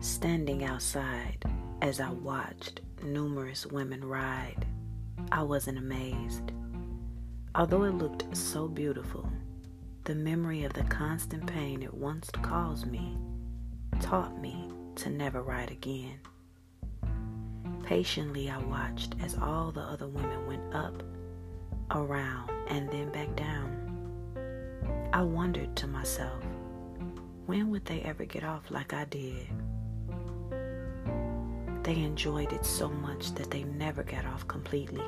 Standing outside as I watched numerous women ride, I wasn't amazed. Although it looked so beautiful, the memory of the constant pain it once caused me taught me to never ride again. Patiently, I watched as all the other women went up, around, and then back down. I wondered to myself, when would they ever get off like I did? They enjoyed it so much that they never got off completely.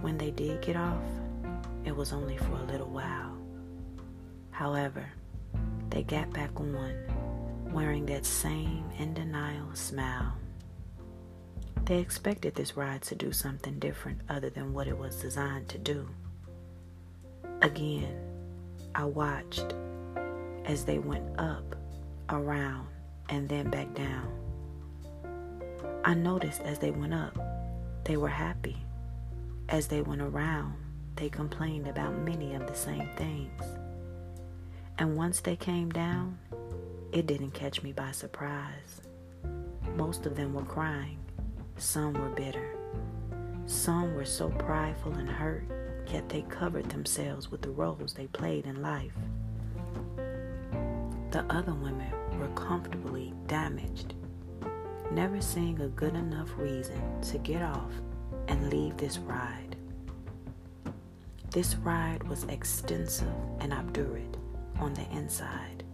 When they did get off, it was only for a little while. However, they got back on wearing that same in denial smile. They expected this ride to do something different other than what it was designed to do. Again, I watched as they went up, around, and then back down. I noticed as they went up, they were happy. As they went around, they complained about many of the same things. And once they came down, it didn't catch me by surprise. Most of them were crying. Some were bitter. Some were so prideful and hurt, yet they covered themselves with the roles they played in life. The other women were comfortably damaged never seeing a good enough reason to get off and leave this ride. This ride was extensive and obdurate on the inside.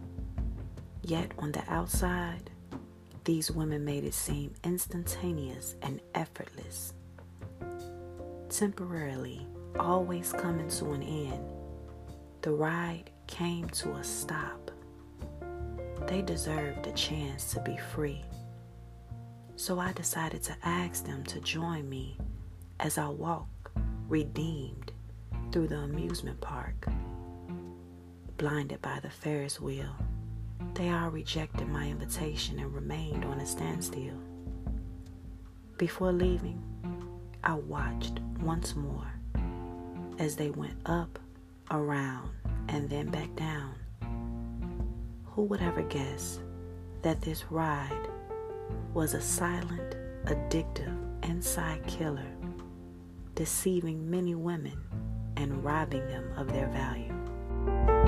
Yet on the outside, these women made it seem instantaneous and effortless. Temporarily, always coming to an end, the ride came to a stop. They deserved a chance to be free. So I decided to ask them to join me as I walk redeemed through the amusement park. Blinded by the Ferris wheel, they all rejected my invitation and remained on a standstill. Before leaving, I watched once more as they went up, around, and then back down. Who would ever guess that this ride was a silent, addictive, inside killer, deceiving many women and robbing them of their value.